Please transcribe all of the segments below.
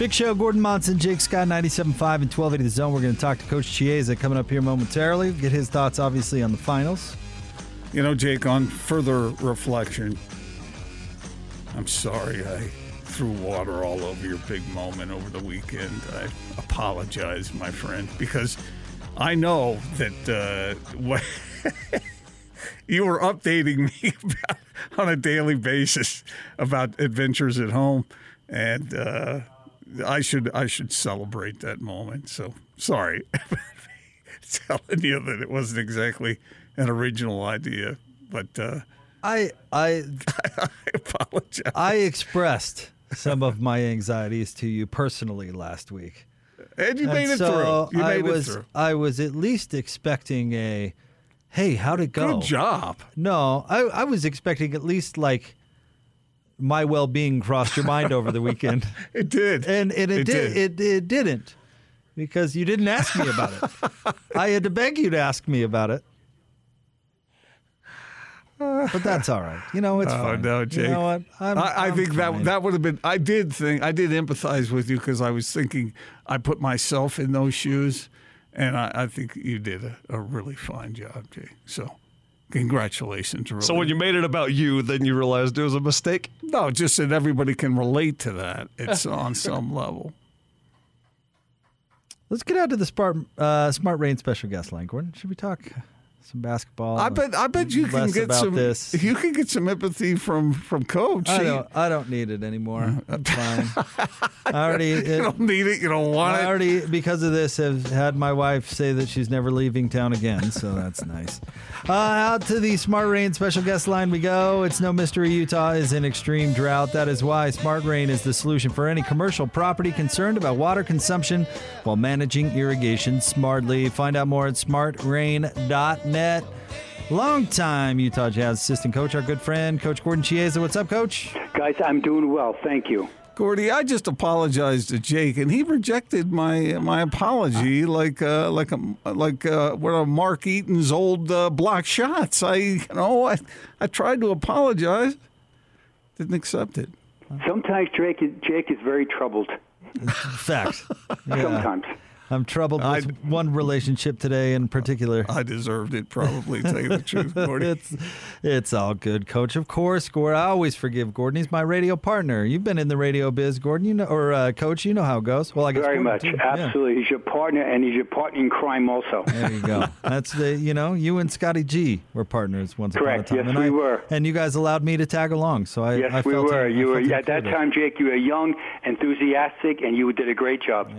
Big Show, Gordon Monson, Jake Scott, 97.5 and 1280 The Zone. We're going to talk to Coach Chiesa coming up here momentarily. Get his thoughts, obviously, on the finals. You know, Jake, on further reflection, I'm sorry I threw water all over your big moment over the weekend. I apologize, my friend, because I know that uh, what you were updating me about, on a daily basis about adventures at home, and uh, I should I should celebrate that moment. So sorry, telling you that it wasn't exactly an original idea, but uh, I I I apologize. I expressed some of my anxieties to you personally last week. and you made And it so through. You I made was it through. I was at least expecting a hey, how'd it go? Good job. No, I, I was expecting at least like my well being crossed your mind over the weekend. It did. And and it, It did, did. It, it didn't. Because you didn't ask me about it. I had to beg you to ask me about it. But that's all right. You know, it's Oh fine. no, You know what? I'm- I, I think fine. that that would have been. I did think I did empathize with you because I was thinking I put myself in those shoes, and I, I think you did a, a really fine job, Jake. So, congratulations. Really. So when you made it about you, then you realized it was a mistake. no, just that everybody can relate to that. It's on some level. Let's get out to the smart, uh, smart rain special guest line, Gordon. Should we talk some basketball? I bet. I bet you can get some. this. You can get some empathy from from Coach. I don't. I don't need it anymore. I'm fine. I already. you don't need it. You don't want I it. already, because of this, have had my wife say that she's never leaving town again, so that's nice. Uh, out to the Smart Rain special guest line we go. It's no mystery Utah is in extreme drought. That is why Smart Rain is the solution for any commercial property concerned about water consumption while managing irrigation smartly. Find out more at smartrain.net. Longtime Utah Jazz assistant coach, our good friend, Coach Gordon Chiesa. What's up, Coach? Guys, I'm doing well. Thank you. Gordy, I just apologized to Jake, and he rejected my my apology like uh, like a like uh, one of Mark Eaton's old uh, block shots. I you know I I tried to apologize, didn't accept it. Sometimes Jake is, Jake is very troubled. Fact. Yeah. Sometimes. I'm troubled with one relationship today in particular. I deserved it, probably. tell you the truth, Gordy. it's it's all good, Coach. Of course, Gordon. I always forgive Gordon. He's my radio partner. You've been in the radio biz, Gordon. You know, or uh, Coach. You know how it goes. Well, I guess Very Gordon, much. too. Yeah. Absolutely. He's your partner, and he's your partner in crime also. There you go. That's the you know you and Scotty G were partners once Correct. upon a time. Yes, and we I, were. And you guys allowed me to tag along, so I Yes, I we felt were. I You were at that time, Jake. You were young, enthusiastic, and you did a great job.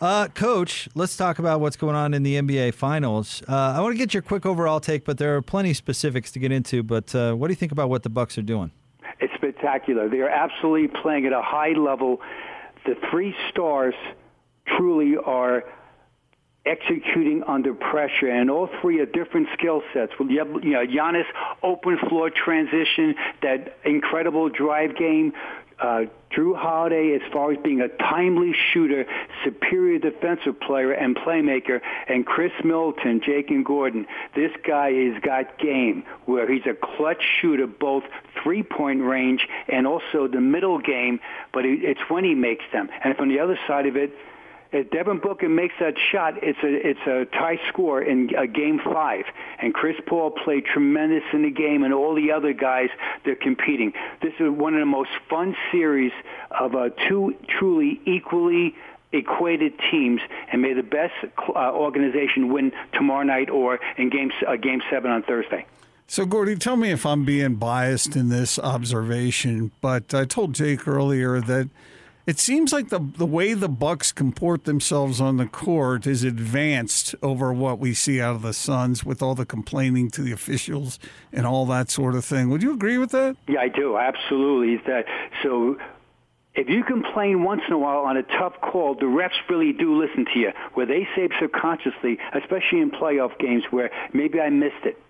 Uh, Coach, let's talk about what's going on in the NBA Finals. Uh, I want to get your quick overall take, but there are plenty of specifics to get into. But uh, what do you think about what the Bucks are doing? It's spectacular. They are absolutely playing at a high level. The three stars truly are executing under pressure, and all three are different skill sets. Well, you have, you know, Giannis open floor transition, that incredible drive game. Uh, Jrue Holiday, as far as being a timely shooter, superior defensive player and playmaker, and Khris Middleton, Jake and Gordon. This guy has got game where he's a clutch shooter, both three-point range and also the middle game. But it's when he makes them. And from the other side of it, if Devin Booker makes that shot, it's a it's a tie score in uh, Game Five, and Chris Paul played tremendous in the game, and all the other guys they're competing. This is one of the most fun series of uh, two truly equally equated teams, and may the best uh, organization win tomorrow night or in Game uh, Game Seven on Thursday. So, Gordy, tell me if I'm being biased in this observation, but I told Jake earlier that it seems like the the way the Bucks comport themselves on the court is advanced over what we see out of the Suns with all the complaining to the officials and all that sort of thing. Would you agree with that? Yeah, I do. Absolutely. That so? If you complain once in a while on a tough call, the refs really do listen to you. Where they say subconsciously, especially in playoff games, where maybe I missed it.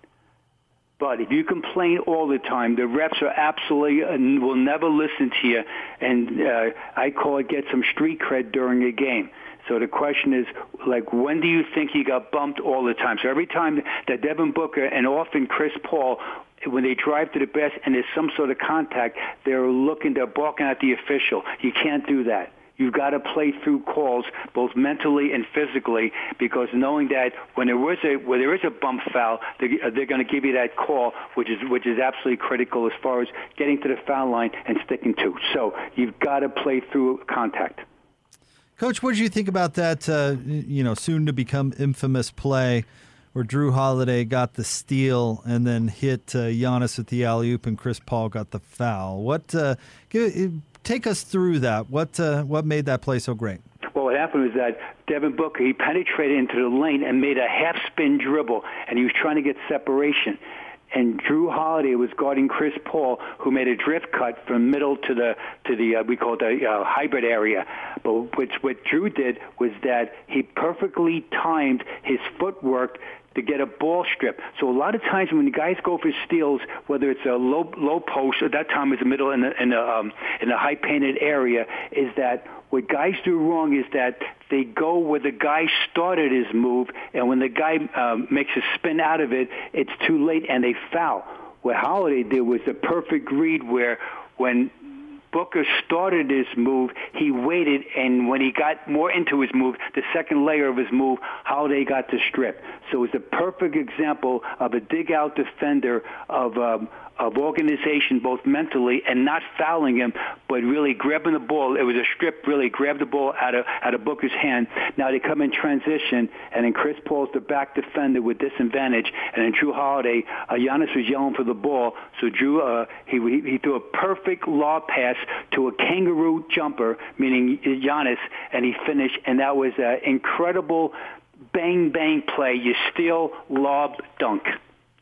But if you complain all the time, the refs are absolutely and will never listen to you. And uh, I call it get some street cred during a game. So the question is, like, when do you think he got bumped all the time? So every time that Devin Booker and often Chris Paul, when they drive to the best and there's some sort of contact, they're looking, they're barking at the official. You can't do that. You've got to play through calls both mentally and physically because knowing that when there was a when there is a bump foul, they're, they're going to give you that call, which is which is absolutely critical as far as getting to the foul line and sticking to. So you've got to play through contact. Coach, what did you think about that? Uh, you know, soon to become infamous play where Jrue Holiday got the steal and then hit uh, Giannis with the alley oop, and Chris Paul got the foul. What? Uh, give, take us through that. What? Uh, what made that play so great? Well, what happened was that Devin Booker he penetrated into the lane and made a half spin dribble, and he was trying to get separation and Jrue Holiday was guarding Chris Paul, who made a drift cut from middle to the to the uh, we call it the uh, hybrid area. But what what Jrue did was that he perfectly timed his footwork to get a ball strip. So a lot of times when the guys go for steals, whether it's a low low post at that time was the middle the in the um, in the high painted area, is that what guys do wrong is that they go where the guy started his move, and when the guy um, makes a spin out of it, it's too late and they foul. What Holiday did was a perfect read where when Booker started his move. He waited, and when he got more into his move, the second layer of his move, Holiday got the strip. So it's a perfect example of a dig-out defender of um, of organization, both mentally and not fouling him, but really grabbing the ball. It was a strip, really grabbed the ball out of out of Booker's hand. Now they come in transition, and then Chris Paul's the back defender with disadvantage, and then Jrue Holiday, uh, Giannis was yelling for the ball, so Jrue uh, he he threw a perfect lob pass to a kangaroo jumper, meaning Giannis, and he finished, and that was an incredible bang bang play. You steal, lob, dunk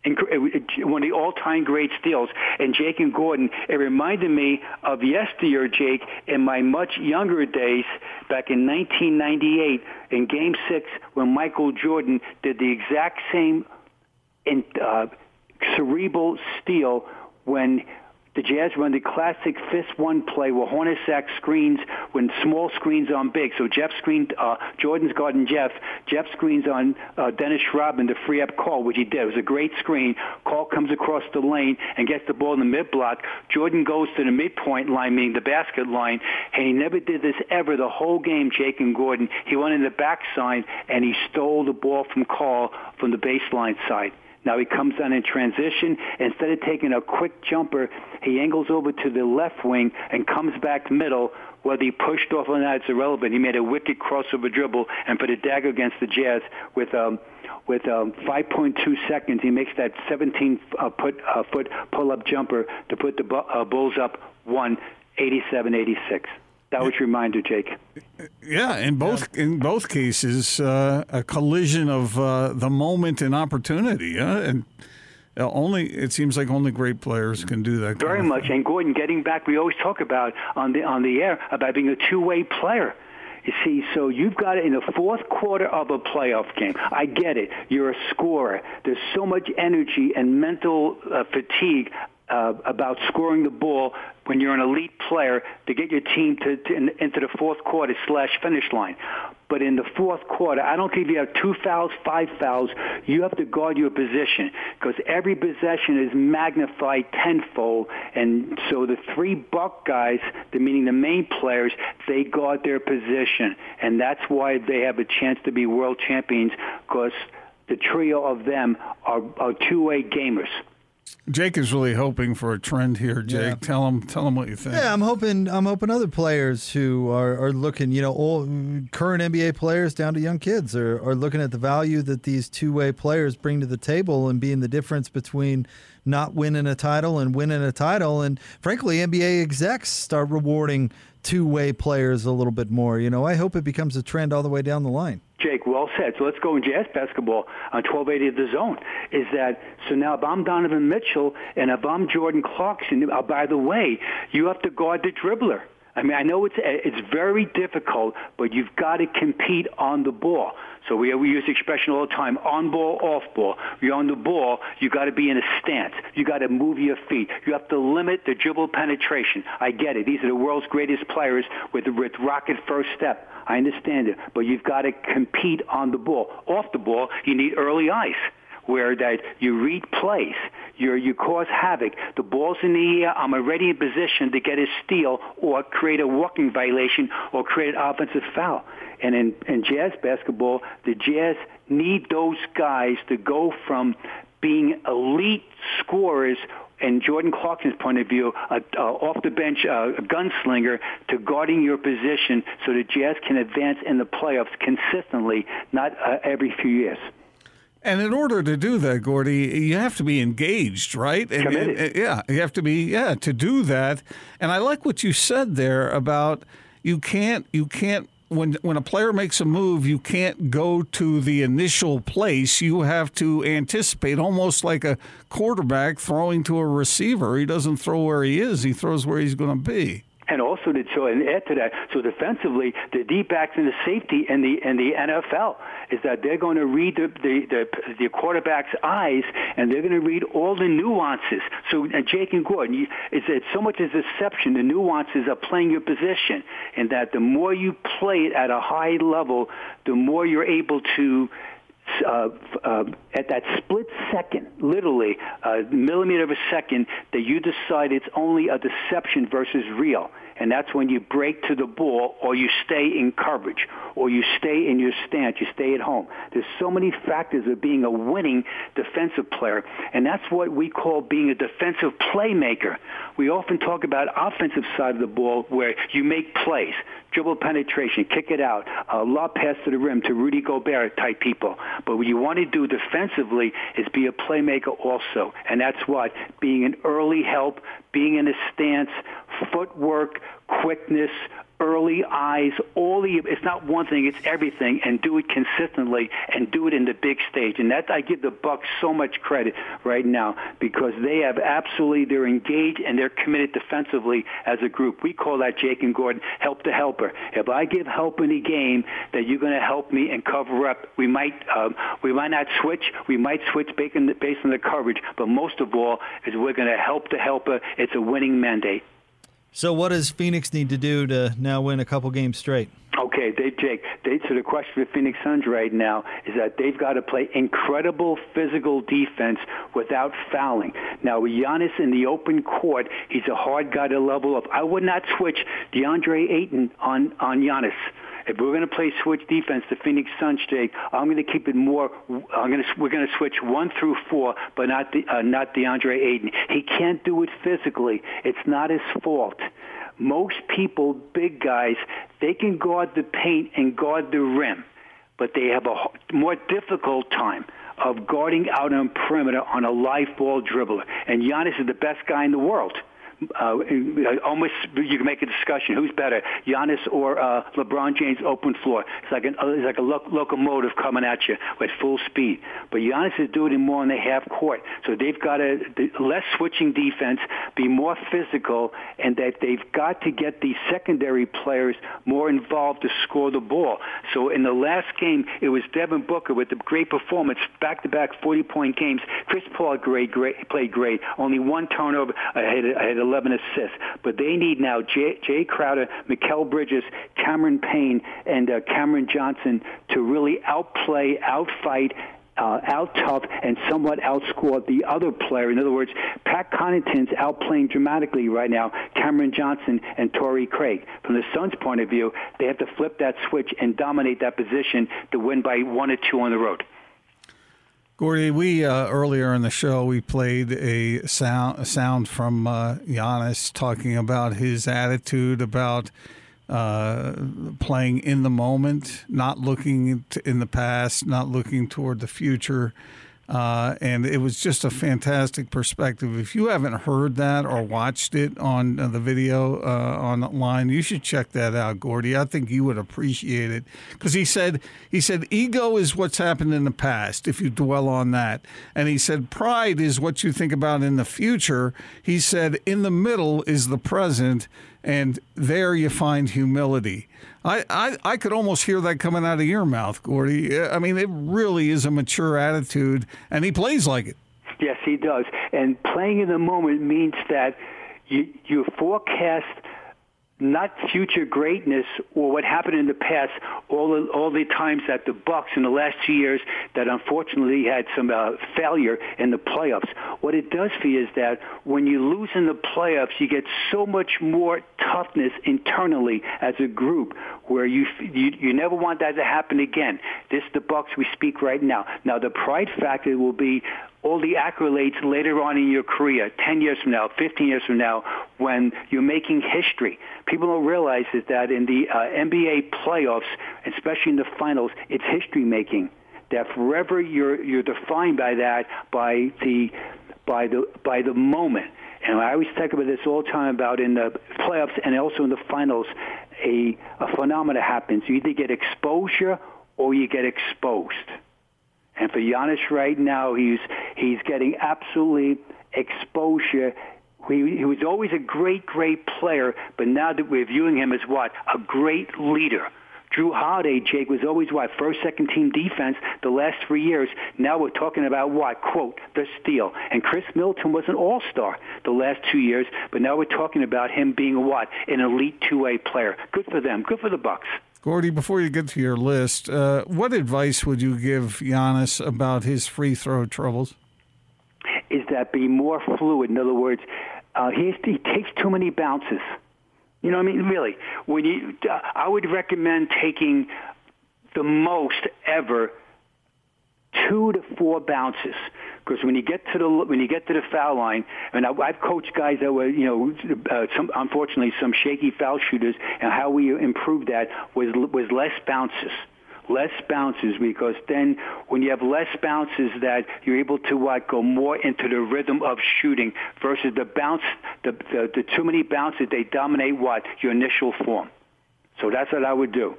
one of the all-time great steals. And Jake and Gordon, it reminded me of yesteryear, Jake, in my much younger days, back in 1998, in Game Six, when Michael Jordan did the exact same in, uh, cerebral steal when the Jazz run the classic fist one play where Hornacek screens when small screens on big. So Jeff screened uh, Jordan's guarding Jeff. Jeff screens on uh, Dennis Rodman to free up Karl, which he did. It was a great screen. Karl comes across the lane and gets the ball in the mid block. Jordan goes to the midpoint line, meaning the basket line, and he never did this ever the whole game. Jake and Gordon. He went in the backside and he stole the ball from Karl from the baseline side. Now he comes down in transition. Instead of taking a quick jumper, he angles over to the left wing and comes back middle. Whether he pushed off or not, it's irrelevant. He made a wicked crossover dribble and put a dagger against the Jazz with um, with um, 5.2 seconds. He makes that 17 uh, put, uh, foot pull up jumper to put the uh, Bulls up one, 87-86. That was your reminder, Jake. Yeah, in both yeah. in both cases, uh, a collision of uh, the moment and opportunity, uh, and only it seems like only great players can do that. Very much. And Gordon, getting back, we always talk about on the on the air about being a two way player. You see, so you've got it in the fourth quarter of a playoff game. I get it. You're a scorer. There's so much energy and mental uh, fatigue uh, about scoring the ball when you're an elite player to get your team to, to in, into the fourth quarter slash finish line. But in the fourth quarter, I don't care if you have two fouls, five fouls, you have to guard your position because every possession is magnified tenfold. And so the three buck guys, the, meaning the main players, they guard their position. And that's why they have a chance to be world champions because the trio of them are, are two-way gamers. Jake is really hoping for a trend here. Jake, yeah. tell him, tell him what you think. Yeah, I'm hoping, I'm hoping other players who are, are looking, you know, all current NBA players down to young kids are, are looking at the value that these two way players bring to the table and being the difference between not winning a title and winning a title. And frankly, NBA execs start rewarding two way players a little bit more. You know, I hope it becomes a trend all the way down the line. Jake, well said. So let's go in jazz basketball on 1280 of the zone. Is that so now if I'm Donovan Mitchell and if I'm Jordan Clarkson, uh, by the way, you have to guard the dribbler. I mean, I know it's it's very difficult, but you've got to compete on the ball. So we, we use the expression all the time, on ball, off ball. You're on the ball, you got to be in a stance. You got to move your feet. You have to limit the dribble penetration. I get it. These are the world's greatest players with, with rocket first step. I understand it. But you've got to compete on the ball. Off the ball, you need early ice where that you read plays. you you cause havoc. The ball's in the air. I'm already in position to get a steal or create a walking violation or create an offensive foul. And in, in Jazz basketball, the Jazz need those guys to go from being elite scorers and Jordan Clarkson's point of view, off the bench uh, gunslinger to guarding your position so the Jazz can advance in the playoffs consistently, not uh, every few years. And in order to do that, Gordy, you have to be engaged, right? And, Committed. and- yeah, you have to be, yeah, to do that. And I like what you said there about you can't, you can't. When when a player makes a move, you can't go to the initial place. You have to anticipate, almost like a quarterback throwing to a receiver. He doesn't throw where he is; he throws where he's going to be. And also to and add to that, so defensively, the D backs and the safety in the in the NFL is that they're going to read the the, the, the quarterback's eyes and they're going to read all the nuances. So uh, Jake and Gordon, you, it's, it's so much as deception. The nuances of playing your position, and that the more you play it at a high level, the more you're able to uh, uh, at that split second, literally a millimeter of a second, that you decide it's only a deception versus real. And that's when you break to the ball or you stay in coverage or you stay in your stance, you stay at home. There's so many factors of being a winning defensive player. And that's what we call being a defensive playmaker. We often talk about offensive side of the ball where you make plays dribble penetration, kick it out, a lob pass to the rim to Rudy Gobert type people. But what you want to do defensively is be a playmaker also. And that's what being an early help, being in a stance, footwork, quickness, early eyes, all the it's not one thing, it's everything and do it consistently and do it in the big stage. And that I give the Bucks so much credit right now because they have absolutely they're engaged and they're committed defensively as a group. We call that Jake and Gordon help the helper. If I give help in a game that you're going to help me and cover up, we might um, we might not switch. We might switch based on the, based on the coverage, but most of all is we're going to help the helper. It's a winning mandate. So, what does Phoenix need to do to now win a couple games straight? Okay, they, Jake. They, so the question for Phoenix Suns right now is that they've got to play incredible physical defense without fouling. Now, with Giannis in the open court, he's a hard guy to level up. I would not switch DeAndre Ayton on on Giannis. If we're going to play switch defense, the Phoenix Suns, Jake, I'm going to keep it more. I'm going to we're going to switch one through four, but not the uh, not DeAndre Ayton. He can't do it physically. It's not his fault. Most people, big guys, they can guard the paint and guard the rim, but they have a more difficult time of guarding out on perimeter on a live ball dribbler. And Giannis is the best guy in the world. Uh, almost you can make a discussion who's better, Giannis or uh, LeBron James open floor. It's like an uh, it's like a lo- locomotive coming at you with full speed. But Giannis is doing it more in the half court, so they've got to less switching defense, be more physical, and that they've got to get the secondary players more involved to score the ball. So in the last game, it was Devin Booker with a great performance, back-to-back 40-point games. Chris Paul great, great, played great. Only one turnover. I had, I had 11 assists. But they need now Jay, Jae Crowder, Mikal Bridges, Cameron Payne, and uh, Cameron Johnson to really outplay, outfight, uh, out tough and somewhat outscore the other player. In other words, Pat Connaughton's outplaying dramatically right now Cameron Johnson and Torrey Craig. From the Suns' point of view, they have to flip that switch and dominate that position to win by one or two on the road. Gordy, we uh, earlier in the show we played a sound a sound from uh, Giannis talking about his attitude about uh, playing in the moment, not looking in the past, not looking toward the future. Uh, and it was just a fantastic perspective. If you haven't heard that or watched it on uh, the video uh, online, you should check that out, Gordy. I think you would appreciate it because he said he said ego is what's happened in the past. If you dwell on that, and he said pride is what you think about in the future. He said in the middle is the present, and there you find humility. I, I, I could almost hear that coming out of your mouth, Gordy. I mean, it really is a mature attitude, and he plays like it. Yes, he does. And playing in the moment means that you, you forecast not future greatness or what happened in the past, all the, all the times that the Bucks in the last two years that unfortunately had some uh, failure in the playoffs. What it does for you is that when you lose in the playoffs, you get so much more toughness internally as a group, where you you, you never want that to happen again. This is the Bucks we speak right now. Now the pride factor will be all the accolades later on in your career, 10 years from now, 15 years from now, when you're making history. People don't realize is that in the uh, NBA playoffs, especially in the finals, it's history making. That forever you're you're defined by that by the by the by the moment. And I always talk about this all the time about in the playoffs and also in the finals, a, a phenomena happens. You either get exposure or you get exposed. And for Giannis right now, he's he's getting absolutely exposure. He, he was always a great, great player, but now that we're viewing him as what a great leader. Jrue Holiday, Jake, was always what first, second team defense the last three years. Now we're talking about what quote the steal. And Khris Middleton was an all star the last two years, but now we're talking about him being what an elite two way player. Good for them. Good for the Bucks. Gordy, before you get to your list, uh, what advice would you give Giannis about his free throw troubles? Is that be more fluid? In other words, uh, he, he takes too many bounces. You know what I mean? Really, when you, uh, I would recommend taking the most ever two to four bounces because when you get to the when you get to the foul line, and I, I've coached guys that were you know uh, some unfortunately some shaky foul shooters, and how we improved that was was less bounces. Less bounces because then when you have less bounces that you're able to what go more into the rhythm of shooting versus the bounce the the, the too many bounces they dominate what your initial form. So that's what I would do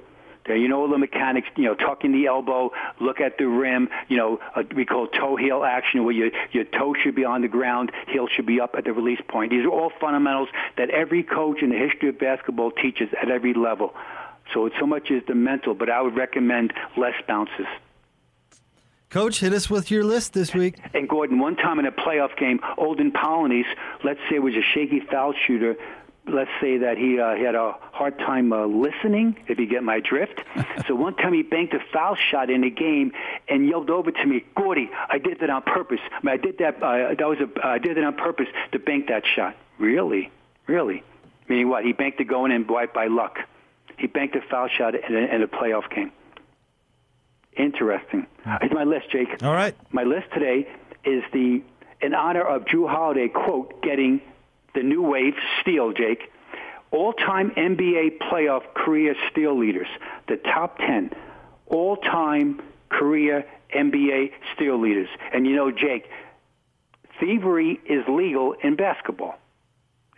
you know the mechanics, you know, tucking the elbow, look at the rim, you know, uh, we call toe heel action where your, your toe should be on the ground, heel should be up at the release point. These are all fundamentals that every coach in the history of basketball teaches at every level. So it's so much as the mental, but I would recommend less bounces. Coach, hit us with your list this week. And Gordon, one time in a playoff game, Olden Polynice, let's say was a shaky foul shooter, let's say that he, uh, he had a hard time uh, listening, if you get my drift. so one time he banked a foul shot in a game and yelled over to me, Gordy, I did that on purpose. I, mean, I did that. Uh, that was a. I did it on purpose to bank that shot. Really, really. Meaning what? He banked it going in by, by luck. He banked a foul shot in a, in a playoff game. Interesting. Here's my list, Jake. All right. My list today is the in honor of Jrue Holiday, quote, getting the new wave steal, Jake. All-time NBA playoff career steal leaders, the top 10 all-time career NBA steal leaders. And you know, Jake, thievery is legal in basketball.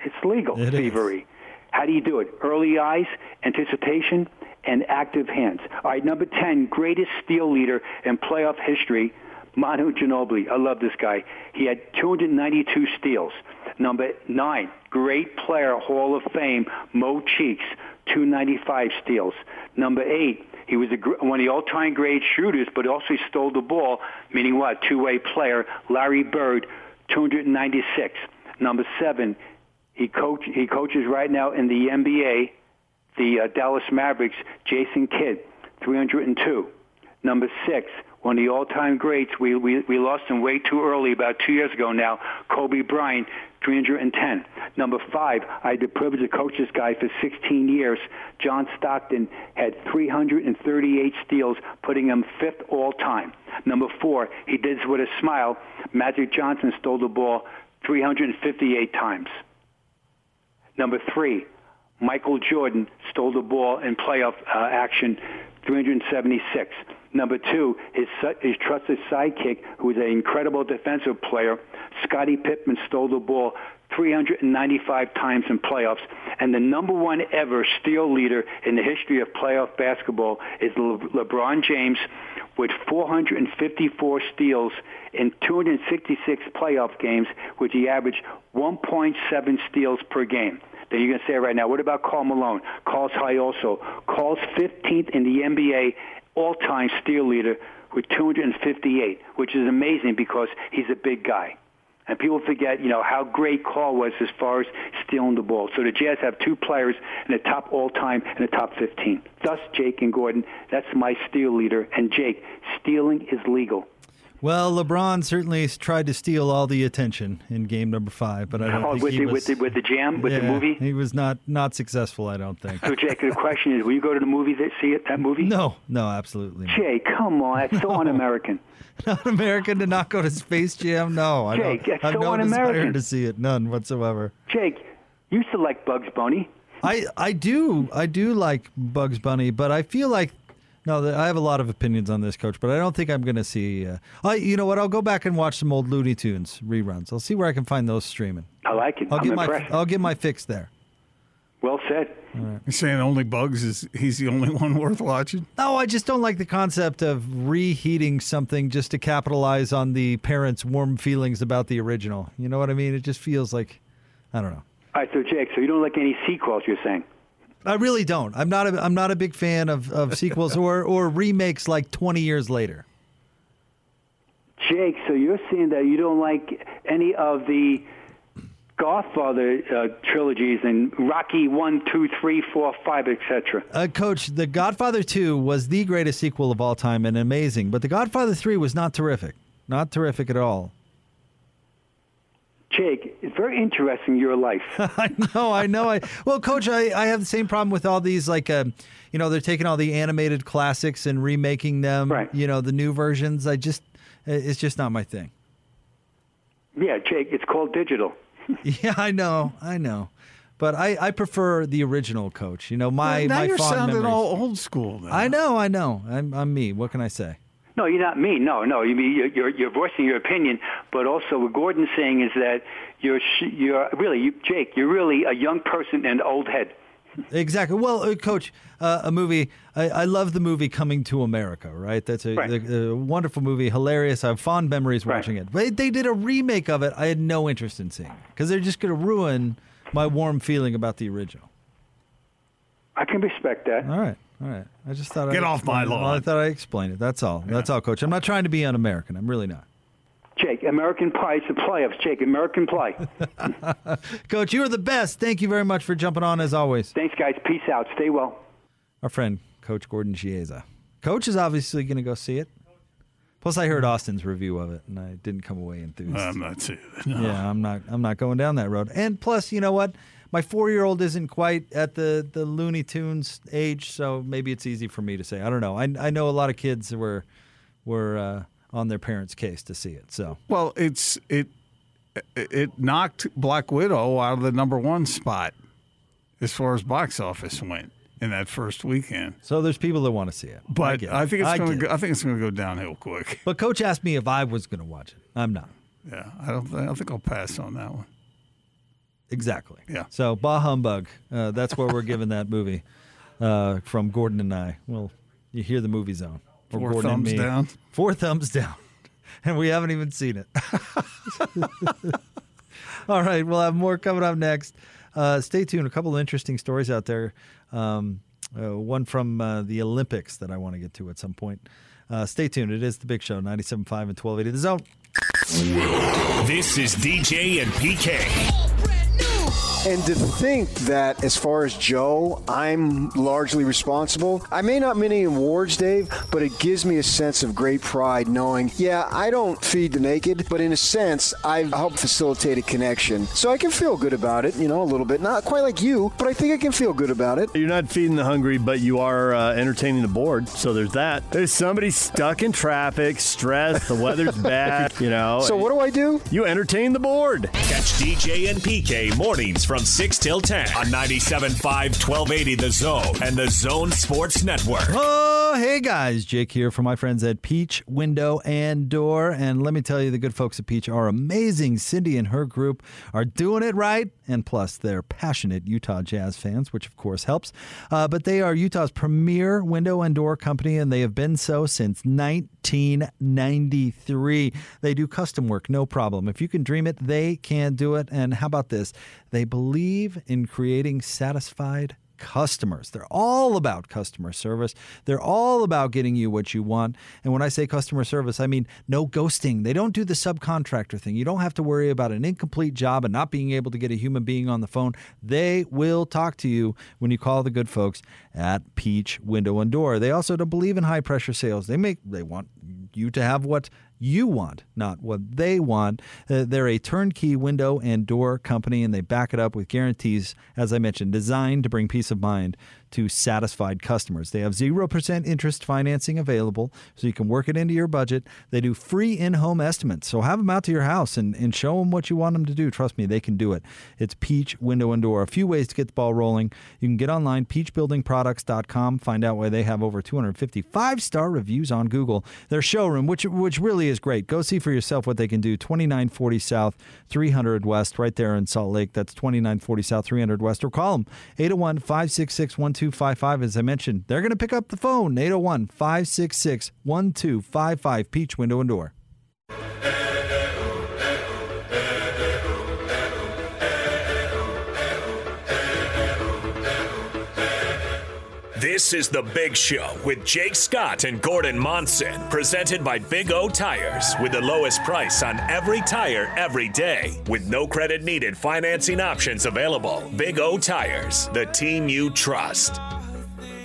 It's legal, it thievery. Is. How do you do it? Early eyes, anticipation, and active hands. All right, number 10, greatest steal leader in playoff history, Manu Ginobili. I love this guy. He had 292 steals. Number nine, great player, Hall of Fame, Mo Cheeks, 295 steals. Number eight, he was a, one of the all-time great shooters, but also he stole the ball, meaning what? Two-way player, Larry Bird, 296. Number seven, he coach he coaches right now in the NBA, the uh, Dallas Mavericks, Jason Kidd, 302. Number six, one of the all-time greats. We, we, we lost him way too early, about two years ago now, Kobe Bryant, 310. Number five, I had the privilege to coach this guy for 16 years. John Stockton had 338 steals, putting him fifth all-time. Number four, he did this with a smile. Magic Johnson stole the ball 358 times. Number three, Michael Jordan stole the ball in playoff uh, action 376. Number two, his, his trusted sidekick, who is an incredible defensive player, Scottie Pippen stole the ball 395 times in playoffs. And the number one ever steal leader in the history of playoff basketball is Le- LeBron James with 454 steals in 266 playoff games, which he averaged 1.7 steals per game. Then you're going to say right now, what about Karl Malone? Karl's high also. Karl's 15th in the NBA all-time steal leader with 258, which is amazing because he's a big guy. And people forget, you know, how great Karl was as far as stealing the ball. So the Jazz have two players in the top all-time and the top 15. Thus, Jake and Gordon, that's my steal leader. And Jake, stealing is legal. Well, LeBron certainly tried to steal all the attention in game number five, but I don't Oh, think with he the, was. with the with the jam, with the movie. he was not not successful. I don't think. So, Jake, the question is, will you go to the movie that see it? That movie? No, no, absolutely not. Jake, come on, that's so un-American. Not American to not go to Space Jam. No, I Jake, don't. that's I so no un-American. to see it. None whatsoever. Jake, you select Bugs Bunny. I I do I do like Bugs Bunny, but I feel like no, th- I have a lot of opinions on this, Coach. But I don't think I'm going to see. Uh, I you know what? I'll go back and watch some old Looney Tunes reruns. I'll see where I can find those streaming. I like it. I'll I'm get my impressed. I'll get my fix there. well said. You're saying only Bugs is he's the only one worth watching? No, I just don't like the concept of reheating something just to capitalize on the parents' warm feelings about the original. You know what I mean? It just feels like I don't know. All right, so Jake, so you don't like any sequels? You're saying? I really don't. I'm not a I'm not a big fan of, of sequels or, or remakes like 20 years later. Jake, so you're saying that you don't like any of the Godfather uh, trilogies and Rocky one, two, three, four, five, etc. Uh, Coach, The Godfather 2 was the greatest sequel of all time and amazing, but The Godfather 3 was not terrific. Not terrific at all. Jake, it's very interesting your life. I know, I know. I well, Coach, I, I have the same problem with all these like, um, you know, they're taking all the animated classics and remaking them. Right. You know, the new versions. I just, it's just not my thing. yeah, Jake, it's called digital. Yeah, I know, I know, but I, I prefer the original Coach. You know, my now my you're fond sounding memories. all old school now. I know, I know. I'm I'm me. What can I say? No, you're not me. No, no. You mean you're, you're, you're voicing your opinion, but also what Gordon's saying is that you're you're really you, Jake. You're really a young person and old head. Exactly. Well, uh, Coach, uh, a movie. I, I love the movie Coming to America. Right. That's a, Right. a- a wonderful movie. Hilarious. I have fond memories Right. watching it. But they did a remake of it. I had no interest in seeing because they're just going to ruin my warm feeling about the original. I can respect that. All right. All right. I just thought. Get I'd off my explain it. lawn. I thought I explained it. That's all. That's all, Coach. I'm not trying to be un-American. I'm really not. Jake, American Pie. It's the playoffs. Jake, American Pie. Coach, you are the best. Thank you very much for jumping on as always. Thanks, guys. Peace out. Stay well. Our friend, Coach Gordon Chiesa. Coach is obviously going to go see it. Plus, I heard Austin's review of it, and I didn't come away enthused. I'm not saying that. No. yeah, I'm not. I'm not going down that road. And plus, you know what? My four-year-old isn't quite at the the Looney Tunes age, so maybe it's easy for me to say. I don't know. I I know a lot of kids were were uh, on their parents' case to see it. So Well, it's it it knocked Black Widow out of the number one spot as far as box office went in that first weekend. so there's people that want to see it. I, But I, it. think it's I going to I think it's going to go downhill quick. But Coach asked me if I was going to watch it. I'm not. Yeah, I don't. I don't think I'll pass on that one. Exactly. Yeah. So bah humbug. Uh, that's where we're giving that movie uh, from Gordon and I. Well, you hear the movie zone. Or Four Gordon and thumbs me. down. Four thumbs down. And we haven't even seen it. All right, we'll have more coming up next. Uh, stay tuned. A couple of interesting stories out there. Um, uh, one from uh, the Olympics that I want to get to at some point. Uh, stay tuned. It is the Big Show, 97.5 and 1280 The Zone. This is DJ and PK. And to think that, as far as Joe, I'm largely responsible. I may not win any awards, Dave, but it gives me a sense of great pride knowing, yeah, I don't feed the naked, but in a sense, I've helped facilitate a connection. So I can feel good about it, you know, a little bit. Not quite like you, but I think I can feel good about it. You're not feeding the hungry, but you are uh, entertaining the bored. So there's that. There's somebody stuck in traffic, stressed, the weather's bad, you know. So what do I do? You entertain the bored. Catch DJ and PK mornings from 6 till 10 on 97.5 1280 The Zone and The Zone Sports Network. Oh, hey guys, Jake here for my friends at Peach Window and Door. And let me tell you, the good folks at Peach are amazing. Cindy and her group are doing it right. And plus, they're passionate Utah Jazz fans, which of course helps. Uh, but they are Utah's premier window and door company, and they have been so since 1993. They do custom work, no problem. If you can dream it, they can do it. And how about this? They believe in creating satisfied customers. They're all about customer service. They're all about getting you what you want. And when I say customer service, I mean no ghosting. They don't do the subcontractor thing. You don't have to worry about an incomplete job and not being able to get a human being on the phone. They will talk to you when you call the good folks at Peach Window and Door. They also don't believe in high pressure sales. They make they want you to have what you want, not what they want. Uh, they're a turnkey window and door company, and they back it up with guarantees, as I mentioned, designed to bring peace of mind to satisfied customers. They have 0% interest financing available, so you can work it into your budget. They do free in home estimates, so have them out to your house and, and show them what you want them to do. Trust me, they can do it. It's Peach Window and Door. A few ways to get the ball rolling. You can get online, peachbuildingproducts.com, find out why they have over 255 star reviews on Google. Their showroom, which, which really is great. Go see for yourself what they can do. 2940 South, 300 West, right there in Salt Lake. That's 2940 South, 300 West. Or call them 801 566 1255. As I mentioned, they're going to pick up the phone 801 566 1255. Peach Window and Door. This is The Big Show with Jake Scott and Gordon Monson, presented by Big O Tires, with the lowest price on every tire every day, with no credit needed financing options available. Big O Tires, the team you trust.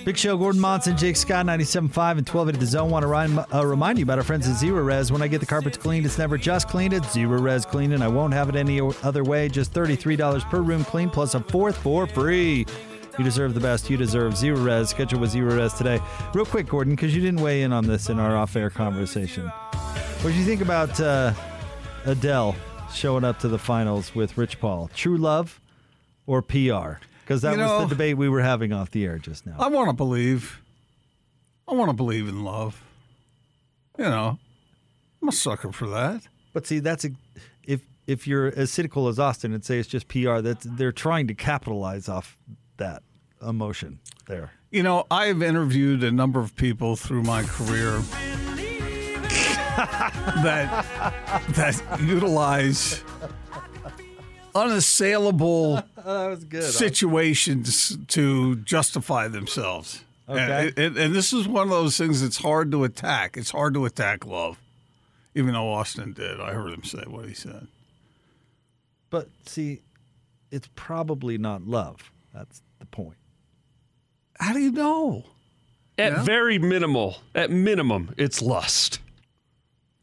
Big Show, Gordon Monson, Jake Scott, 97.5 and 12 at the zone. Want to remind, uh, remind you about our friends at ZeroRez. When I get the carpets cleaned, it's never just cleaned, it's ZeroRez cleaned, and I won't have it any other way. Just $33 per room clean, plus a fourth for free. You deserve the best. You deserve ZeroRez. Schedule with ZeroRez today. Real quick, Gordon, because you didn't weigh in on this in our off air conversation. What do you think about uh, Adele showing up to the finals with Rich Paul? True love or PR? Because that You was know- the debate we were having off the air just now. I want to believe. I want to believe in love. You know, I'm a sucker for that. But see, that's a, if if you're as cynical as Austin and say it's just PR, that they're trying to capitalize off that emotion there. You know, I've interviewed a number of people through my career that that utilize unassailable that was good. situations to justify themselves. Okay. And, and, and this is one of those things that's hard to attack. It's hard to attack love, even though Austin did. I heard him say what he said. But see, it's probably not love. That's the point. How do you know? At Yeah. very minimal, at minimum, it's lust.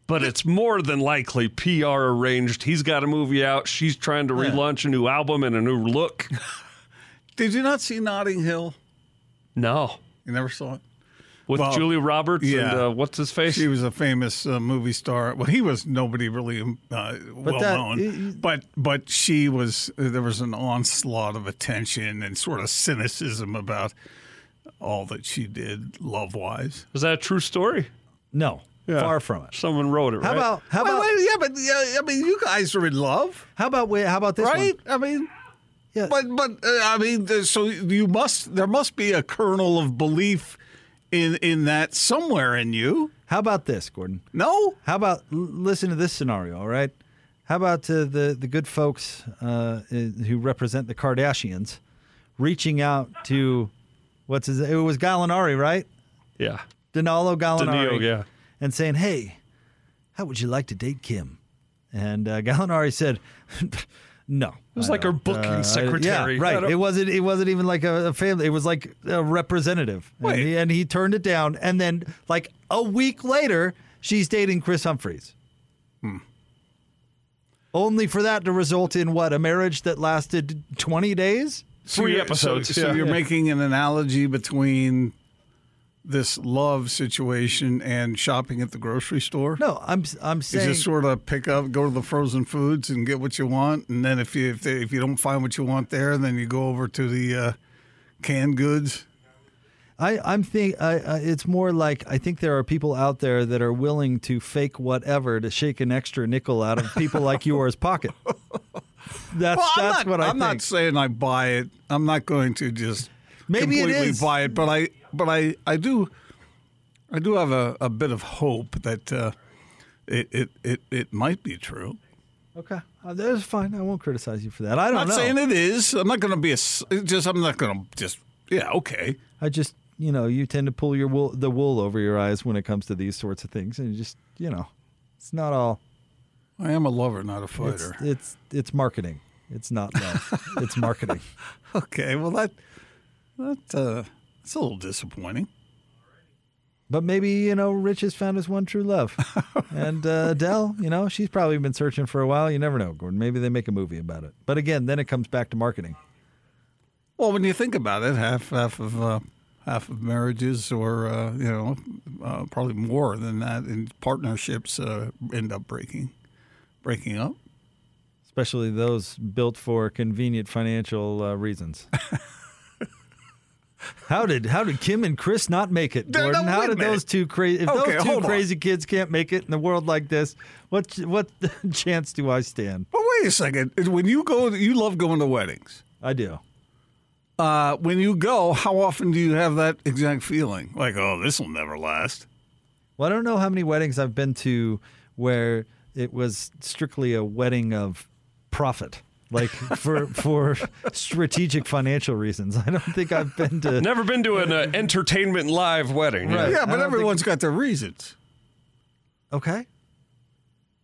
But it's more than likely PR arranged. He's got a movie out. She's trying to Yeah. relaunch a new album and a new look. Did you not see Notting Hill? No. You never saw it. With Well, Julia Roberts yeah. and uh, what's his face? She was a famous uh, movie star. Well, he was nobody really uh, well that- known, y- y- but but she was. There was an onslaught of attention and sort of cynicism about all that she did love wise. Is that a true story? No, far from it. Someone wrote it, How right? about how about yeah, but yeah, I mean, you guys are in love, how about wait, how about this one? right? I mean, Yeah. but but uh, I mean, so you must there must be a kernel of belief in in that somewhere in you. How about this, Gordon? No, How about l- listen to this scenario? All right. How about uh, the the good folks uh, uh, who represent the Kardashians reaching out to what's his? It was Gallinari, right? yeah. Danilo Gallinari. Danilo, yeah. And saying, "Hey, how would you like to date Kim?" And uh, Gallinari said, "No." It was like her booking secretary. Yeah, right. It wasn't. It wasn't even like a, a family. It was like a representative. And he, and he turned it down. And then, like a week later, she's dating Kris Humphries. Hmm. Only for that to result in what a marriage that lasted twenty days. So Three you're- episodes, So, so you're making an analogy between this love situation and shopping at the grocery store. No, I'm I'm You saying just sort of pick up, go to the frozen foods, and get what you want, and then if you if, they, if you don't find what you want there, then you go over to the uh, canned goods. I, I'm think I, I, it's more like I think there are people out there that are willing to fake whatever to shake an extra nickel out of people like yours pocket. That's Well, that's not, what I I'm think. not saying I buy it. I'm not going to just Maybe completely is. buy it, but I but I I do I do have a, a bit of hope that uh, it, it it it might be true. okay, uh, that's fine. I won't criticize you for that. I don't I'm not know. saying it is. I'm not going to be a just. I'm not going to just Yeah, okay. I just, you know, you tend to pull your wool, the wool over your eyes when it comes to these sorts of things, and you just, you know, it's not all. I am a lover, not a fighter. it's it's marketing. It's not love. it's marketing. okay, well that that uh, it's a little disappointing. But maybe you know, Rich has found his one true love, and uh, Adele, you know, she's probably been searching for a while. You never know, Gordon. Maybe they make a movie about it. But again, then it comes back to marketing. Well, when you think about it, half half of uh, half of marriages, or uh, you know, uh, probably more than that, in partnerships uh, end up breaking, breaking up. especially those built for convenient financial uh, reasons. how did how did Kim and Kris not make it, No, no, Gordon? how did those two crazy? If Okay, those two on. crazy kids can't make it in a world like this, what what chance do I stand? But wait a second, when you go, you love going to weddings. I do. Uh, when you go, how often do you have that exact feeling? Like, oh, this will never last. Well, I don't know how many weddings I've been to where it was strictly a wedding of profit, like for for strategic financial reasons. I don't think I've been to. Never been to an uh, entertainment live wedding. Right. Yeah, but don't everyone's got their reasons. Okay.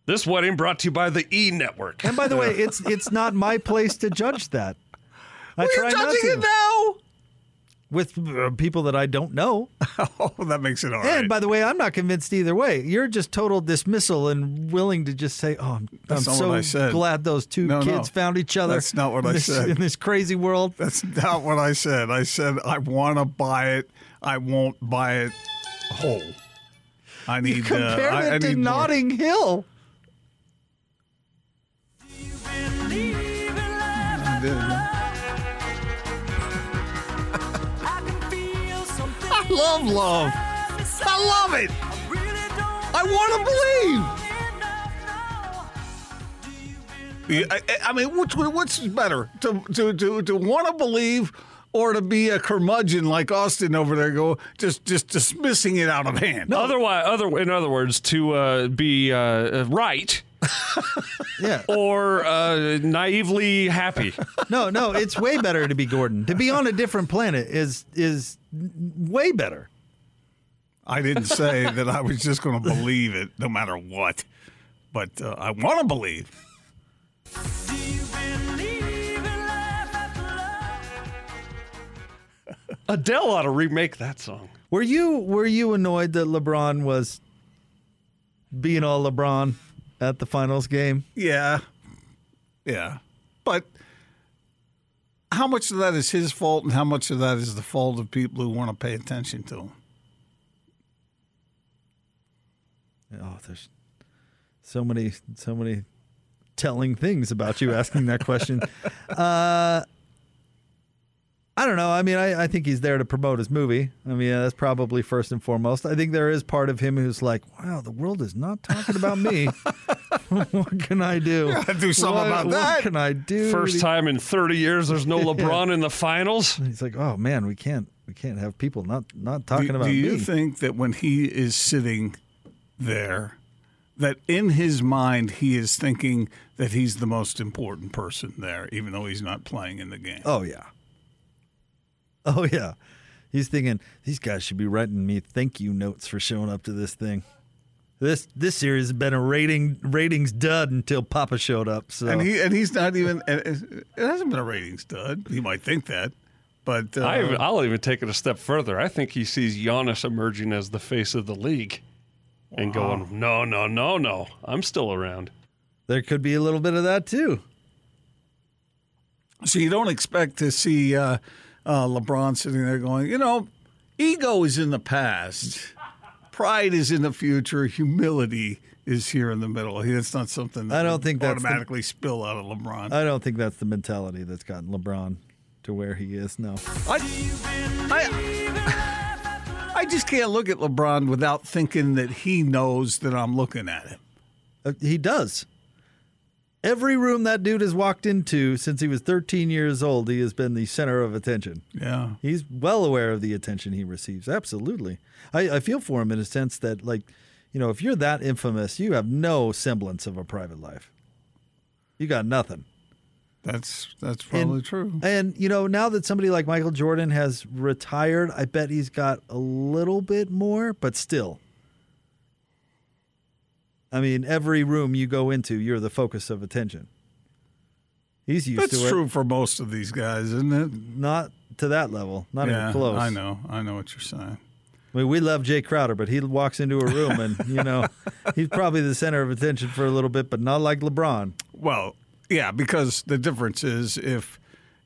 This wedding brought to you by the E Network. And by the way, it's it's not my place to judge that. I Well, try you're not judging to it now. With uh, people that I don't know. Oh, that makes it all right. And by the way, I'm not convinced either way. You're just total dismissal and willing to just say, "Oh, I'm, I'm so I glad those two No, no. kids found each other." That's not what I this, said. In this crazy world, That's not what I said. I said I want to buy it. I won't buy it whole. I need. compared uh, I, I it to need more. Notting Hill. I love love. I love it. I want to believe. I, mean, which what's better to to to, to want to believe or to be a curmudgeon like Austin over there, go just just dismissing it out of hand? Otherwise, other in other words, to uh, be uh, right Yeah. or uh, naively happy. No, no, it's way better to be Gordon. To be on a different planet is is way better. I didn't say that I was just going to believe it no matter what, but uh, I want to believe. Adele ought to remake that song. Were you were you annoyed that LeBron was being all LeBron at the finals game? Yeah. Yeah. But how much of that is his fault and how much of that is the fault of people who want to pay attention to him? Oh, there's so many so many telling things about you asking that question. uh I don't know. I mean, I, I think he's there to promote his movie. I mean, that's probably first and foremost. I think there is part of him who's like, wow, the world is not talking about me. what can I do? Do something What- about what that. can I do? First time in 30 years there's no LeBron in the finals. He's like, oh man, we can't we can't have people not not talking do, about do you me. think that when he is sitting there, that in his mind he is thinking that he's the most important person there, even though he's not playing in the game? oh yeah. Oh yeah. He's thinking these guys should be writing me thank you notes for showing up to this thing. This this series has been a rating ratings dud until Papa showed up. So And he and he's not even. and It hasn't been a ratings stud. You might think that, but uh, I, I'll even take it a step further. I think he sees Giannis emerging as the face of the league and going, no, no, no, no. I'm still around. there could be a little bit of that too. So you don't expect to see uh, uh, LeBron sitting there going, you know, ego is in the past, pride is in the future, humility is here in the middle. It's not something that I don't think that's the- automatically spill out of LeBron. I don't think that's the mentality that's gotten LeBron to where he is. now. I, I, I just can't look at LeBron without thinking that he knows that I'm looking at him. Uh, he does. Every room that dude has walked into since he was 13 years old, he has been the center of attention. Yeah. He's well aware of the attention he receives. Absolutely. I, I feel for him in a sense that, like, you know, if you're that infamous, you have no semblance of a private life. You got nothing. That's that's probably And- true. And you know, now that somebody like Michael Jordan has retired, I bet he's got a little bit more, but still. I mean, every room you go into, you're the focus of attention. He's used That's to it. true for most of these guys, isn't it? Not to that level. Not yeah, even close. I know. I know what you're saying. I mean, we love Jae Crowder, but he walks into a room and, you know, he's probably the center of attention for a little bit, but not like LeBron. Well, yeah, because the difference is if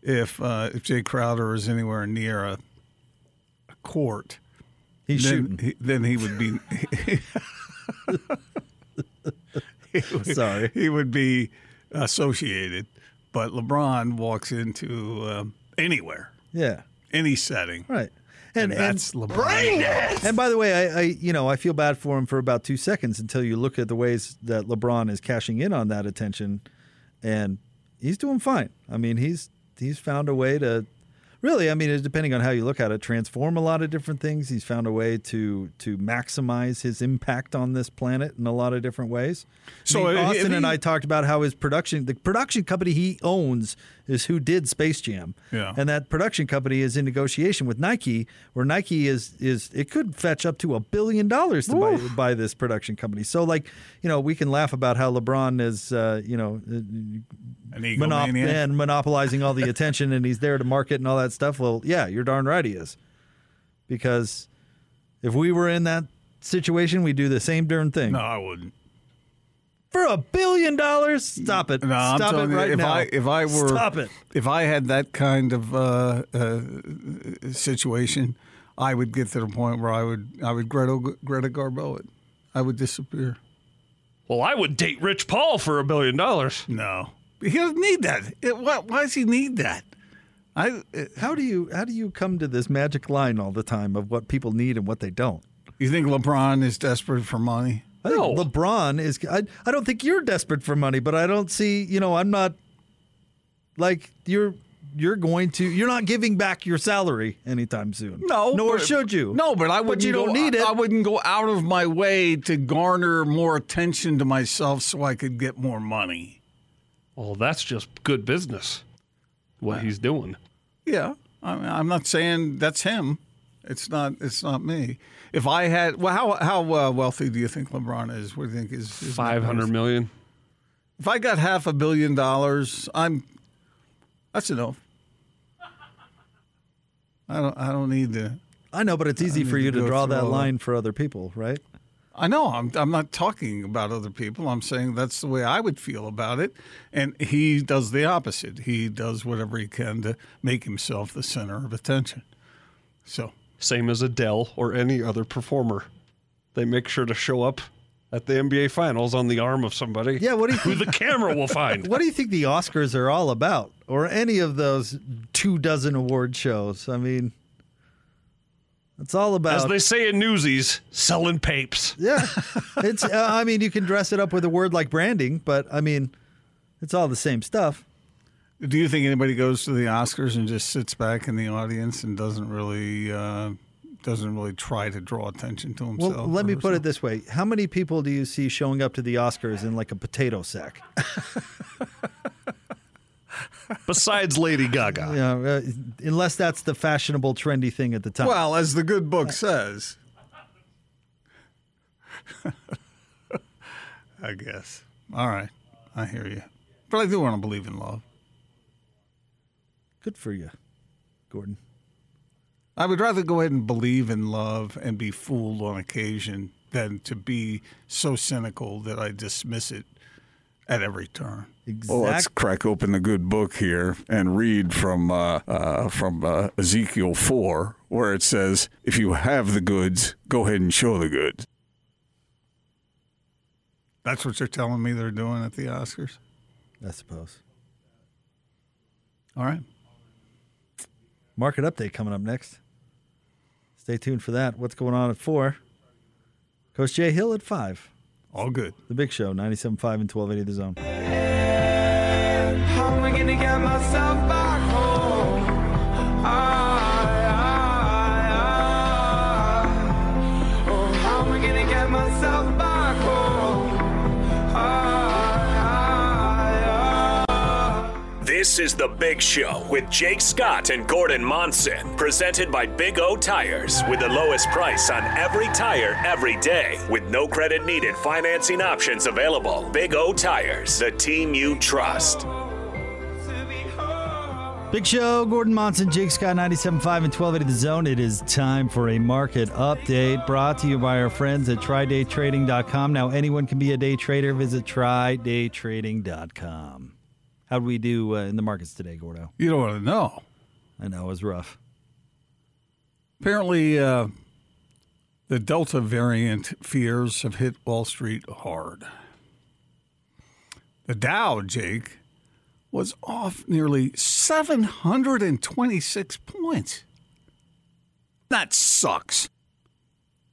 if uh, if Jae Crowder is anywhere near a, a court, He's then shooting. he, then he would be. he would- Sorry. he would be associated. But LeBron walks into um, anywhere, Yeah. any setting, Right. and, And, and, that's LeBron. and by the way, I, I you know I feel bad for him for about two seconds until you look at the ways that LeBron is cashing in on that attention, and he's doing fine. I mean, he's he's found a way to really. I mean, it's depending on how you look at it, transform a lot of different things. He's found a way to to maximize his impact on this planet in a lot of different ways. So, I mean, Austin he- and I talked about how his production, the production company he owns, is who did Space Jam, Yeah. and that production company is in negotiation with Nike, where Nike is is it could fetch up to a billion dollars to buy, buy this production company. So, like, you know, we can laugh about how LeBron is, uh, you know, An monop- and monopolizing all the attention, and he's there to market and all that stuff. Well, yeah, you're darn right he is, because if we were in that situation, we'd do the same darn thing No, I wouldn't. For a billion dollars. Stop it! No, I'm Stop it telling you, right if now! I if I were Stop it! if I had that kind of uh, uh, situation, I would get to the point where I would I would Greta Greta Garbo it. I would disappear. Well, I would date Rich Paul for a billion dollars. No, he doesn't need that. It, why, why does he need that? I How do you how do you come to this magic line all the time of what people need and what they don't? you think LeBron is desperate for money? I think LeBron is. I, I don't think you're desperate for money, but I don't see. You know, I'm not. Like you're you're going to you're not giving back your salary anytime soon. No, nor but- should you. No, but I wouldn't. you don't go- need it. I, I wouldn't go out of my way to garner more attention to myself so I could get more money. Well, that's just good business. What he's doing. Yeah, I mean, I'm not saying that's him. It's not. It's not me. If I had, well, how how uh, wealthy do you think LeBron is? What do you think is his net Five hundred worth? million. If I got half a billion dollars, I'm. That's enough. I don't. I don't need to. I know, but it's easy for you to to draw that that. line for other people, right? I know. I'm. I'm not talking about other people. I'm saying that's the way I would feel about it. And he does the opposite. He does whatever he can to make himself the center of attention. So Same as Adele or any other performer. They make sure to show up at the NBA Finals on the arm of somebody. Yeah. What do you Who think? the camera will find. what do you think the Oscars are all about, or any of those two dozen award shows? I mean, it's all about. As they say in Newsies, selling papes. Yeah, it's. Uh, I mean, you can dress it up with a word like branding, but I mean, it's all the same stuff. Do you think anybody goes to the Oscars and just sits back in the audience and doesn't really uh, doesn't really try to draw attention to himself? Well, let or me put it this way: How many people do you see showing up to the Oscars in like a potato sack? Besides Lady Gaga. You know, uh, unless that's the fashionable, trendy thing at the time. Well, as the good book says, I guess. All right, I hear you, but I do want to believe in love. Good for you, Gordon. I would rather go ahead and believe in love and be fooled on occasion than to be so cynical that I dismiss it at every turn. Exactly. Well, let's crack open the good book here and read from uh, uh, from uh, Ezekiel four, where it says, "If you have the goods, go ahead and show the goods." That's what you're telling me they're doing at the Oscars. I suppose. All right. Market update coming up next. Stay tuned for that. What's going on at four? Coach Jay Hill at five. All good. The Big Show, 97.5 and 1280 The Zone. This is The Big Show with Jake Scott and Gordon Monson, presented by Big O Tires, with the lowest price on every tire every day, with no credit needed financing options available. Big O Tires, the team you trust. Big Show, Gordon Monson, Jake Scott, 97.5 and 1280 The Zone. It is time for a market update brought to you by our friends at TryDayTrading.com. Now, anyone can be a day trader. Visit TryDayTrading.com. How'd we do uh, in the markets today, Gordo? You don't want to know. I know it was rough. Apparently, uh, the Delta variant fears have hit Wall Street hard. The Dow, Jake, was off nearly 726 points. That sucks.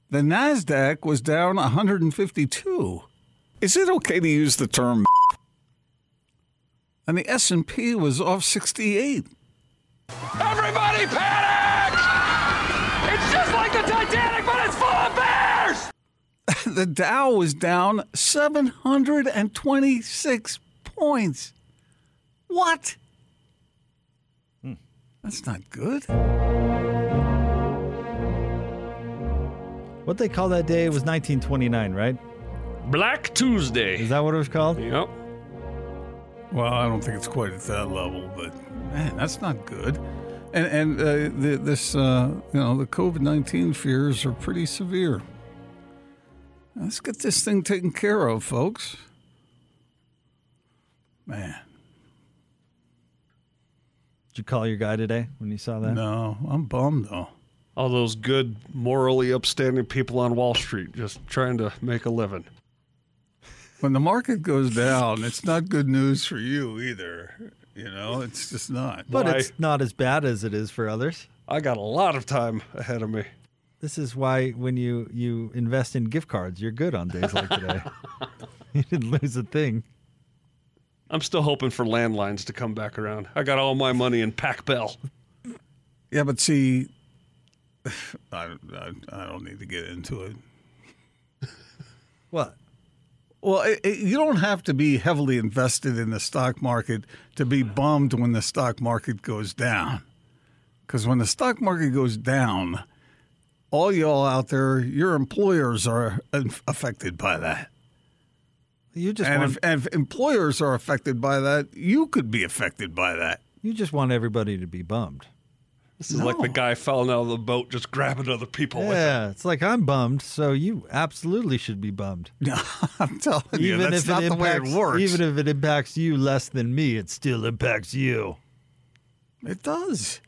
The Nasdaq was down 152. Is it okay to use the term? And the S&P was off 68. Everybody panic! It's just like the Titanic, but it's full of bears! the Dow was down 726 points. What? Hmm. That's not good. What they call that day was 1929, right? Black Tuesday. Is that what it was called? Yep. Well, I don't think it's quite at that level, but man, that's not good. And and uh, the, this, uh, you know, the COVID nineteen fears are pretty severe. Let's get this thing taken care of, folks. Man, Did you call your guy today when you saw that? no, I'm bummed though. All those good, morally upstanding people on Wall Street just trying to make a living. When the market goes down, it's not good news for you either. You know, it's just not. But Why? it's not as bad as it is for others. I got a lot of time ahead of me. This is why when you you invest in gift cards, you're good on days like today. you didn't lose a thing. I'm still hoping for landlines to come back around. I got all my money in Pac Bell. Yeah, but see, I, I, I don't need to get into it. What? Well, it, it- you don't have to be heavily invested in the stock market to be bummed when the stock market goes down. Because when the stock market goes down, all y'all out there, your employers are affected by that. You just And want if, and if employers are affected by that, you could be affected by that. you just want everybody to be bummed. This is like the guy falling out of the boat, just grabbing other people with him. Yeah, it's like I'm bummed, so you absolutely should be bummed. No, I'm telling you, Even that's if not it the way impacts, it works. even if it impacts you less than me, it still impacts you. It does.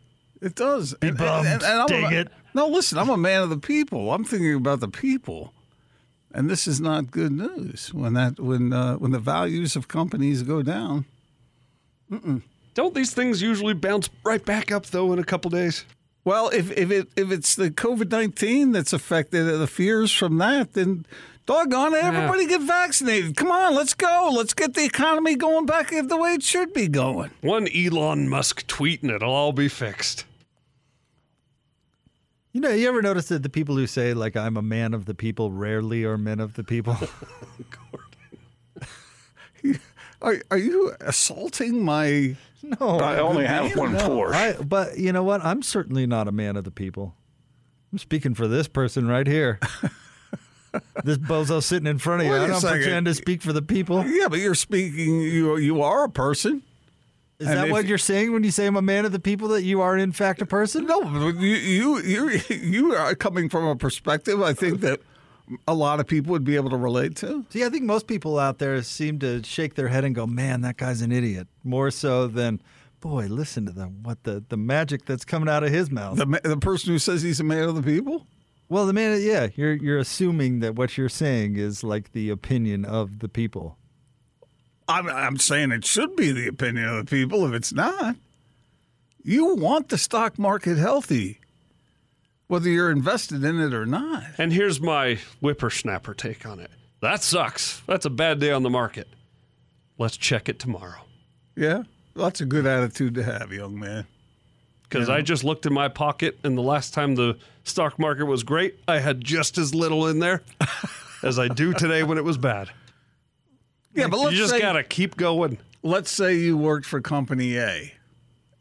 It does. Be bummed. Dang a, it. No, listen, I'm a man of the people. I'm thinking about the people. And this is not good news when that when uh, when the values of companies go down. Don't these things usually bounce right back up though in a couple days? Well, if if it if it's the COVID nineteen that's affected uh, the fears from that, then doggone it, everybody get vaccinated. Come on, let's go. Let's get the economy going back the way it should be going. One Elon Musk tweet and it'll all be fixed. You know, you ever notice that the people who say like I'm a man of the people rarely are men of the people? Are are you assaulting my? no, I only have one Porsche. I, but you know what? I'm certainly not a man of the people. I'm speaking for this person right here. this bozo sitting in front of you. Wait I don't pretend to speak for the people. Yeah, but you're speaking. You you are a person. Is And that what you're saying when you say I'm a man of the people? That you are in fact a person? No, you you you you are coming from a perspective I think that a lot of people would be able to relate to. See, I think most people out there seem to shake their head and go, "Man, that guy's an idiot." More so than, "Boy, listen to the what the the magic that's coming out of his mouth." The the person who says he's a man of the people. well, the man, yeah, you're you're assuming that what you're saying is like the opinion of the people. I'm I'm saying it should be the opinion of the people. If it's not, you want the stock market healthy, whether you're invested in it or not. And here's my whippersnapper take on it. That sucks. That's a bad day on the market. Let's check it tomorrow. Yeah, that's a good attitude to have, young man. Because I just looked in my pocket, and the last time the stock market was great, I had just as little in there as I do today when it was bad. Yeah, but let's you just say, gotta keep going. let's say you worked for Company A,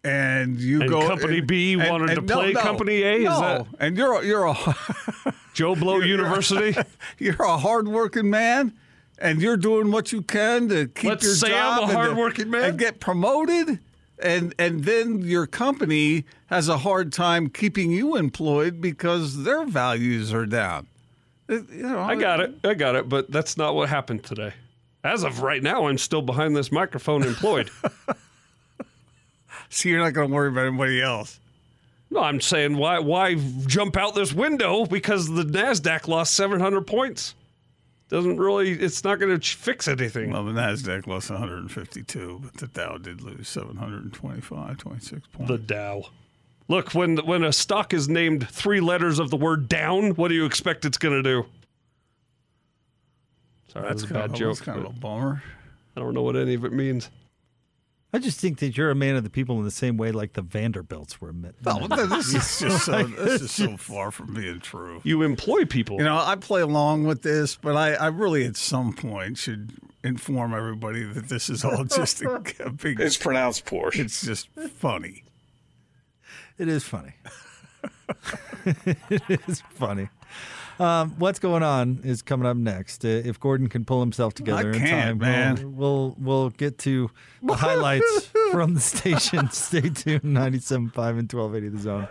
and you And go Company B and- wanted to and- no, play no, Company A? Is No, that- and you're a- you're a Joe Blow University. you're a hardworking man, and you're doing what you can to keep Let's your say I'm job a and to- hardworking man. and get promoted. And and then your company has a hard time keeping you employed because their values are down. Uh, you know, I got it. I got it. But that's not what happened today. As of right now, I'm still behind this microphone employed. So you're not going to worry about anybody else. no, I'm saying why why jump out this window because the Nasdaq lost 700 points. Doesn't really. It's not going to fix anything. Well, the Nasdaq lost 152, but the Dow did lose 725, 26 points. The Dow. Look, when when a stock is named three letters of the word down, what do you expect it's going to do? Sorry, that's, a bad of, joke. That's kind of a bummer. I don't know what any of it means. I just think that you're a man of the people in the same way like the Vanderbilts were. meant- No, this is just so, this is so far from being true. You employ people. You know, I play along with this, but I, I really at some point should inform everybody that this is all just a, a big. It's pronounced Porsche. It's just funny. It is funny. it is funny. Um, what's going on is coming up next. Uh, if Gordon can pull himself together in can't, time, man. We'll, we'll we'll get to the highlights from the station. Stay tuned. 97.5 and 1280 The Zone.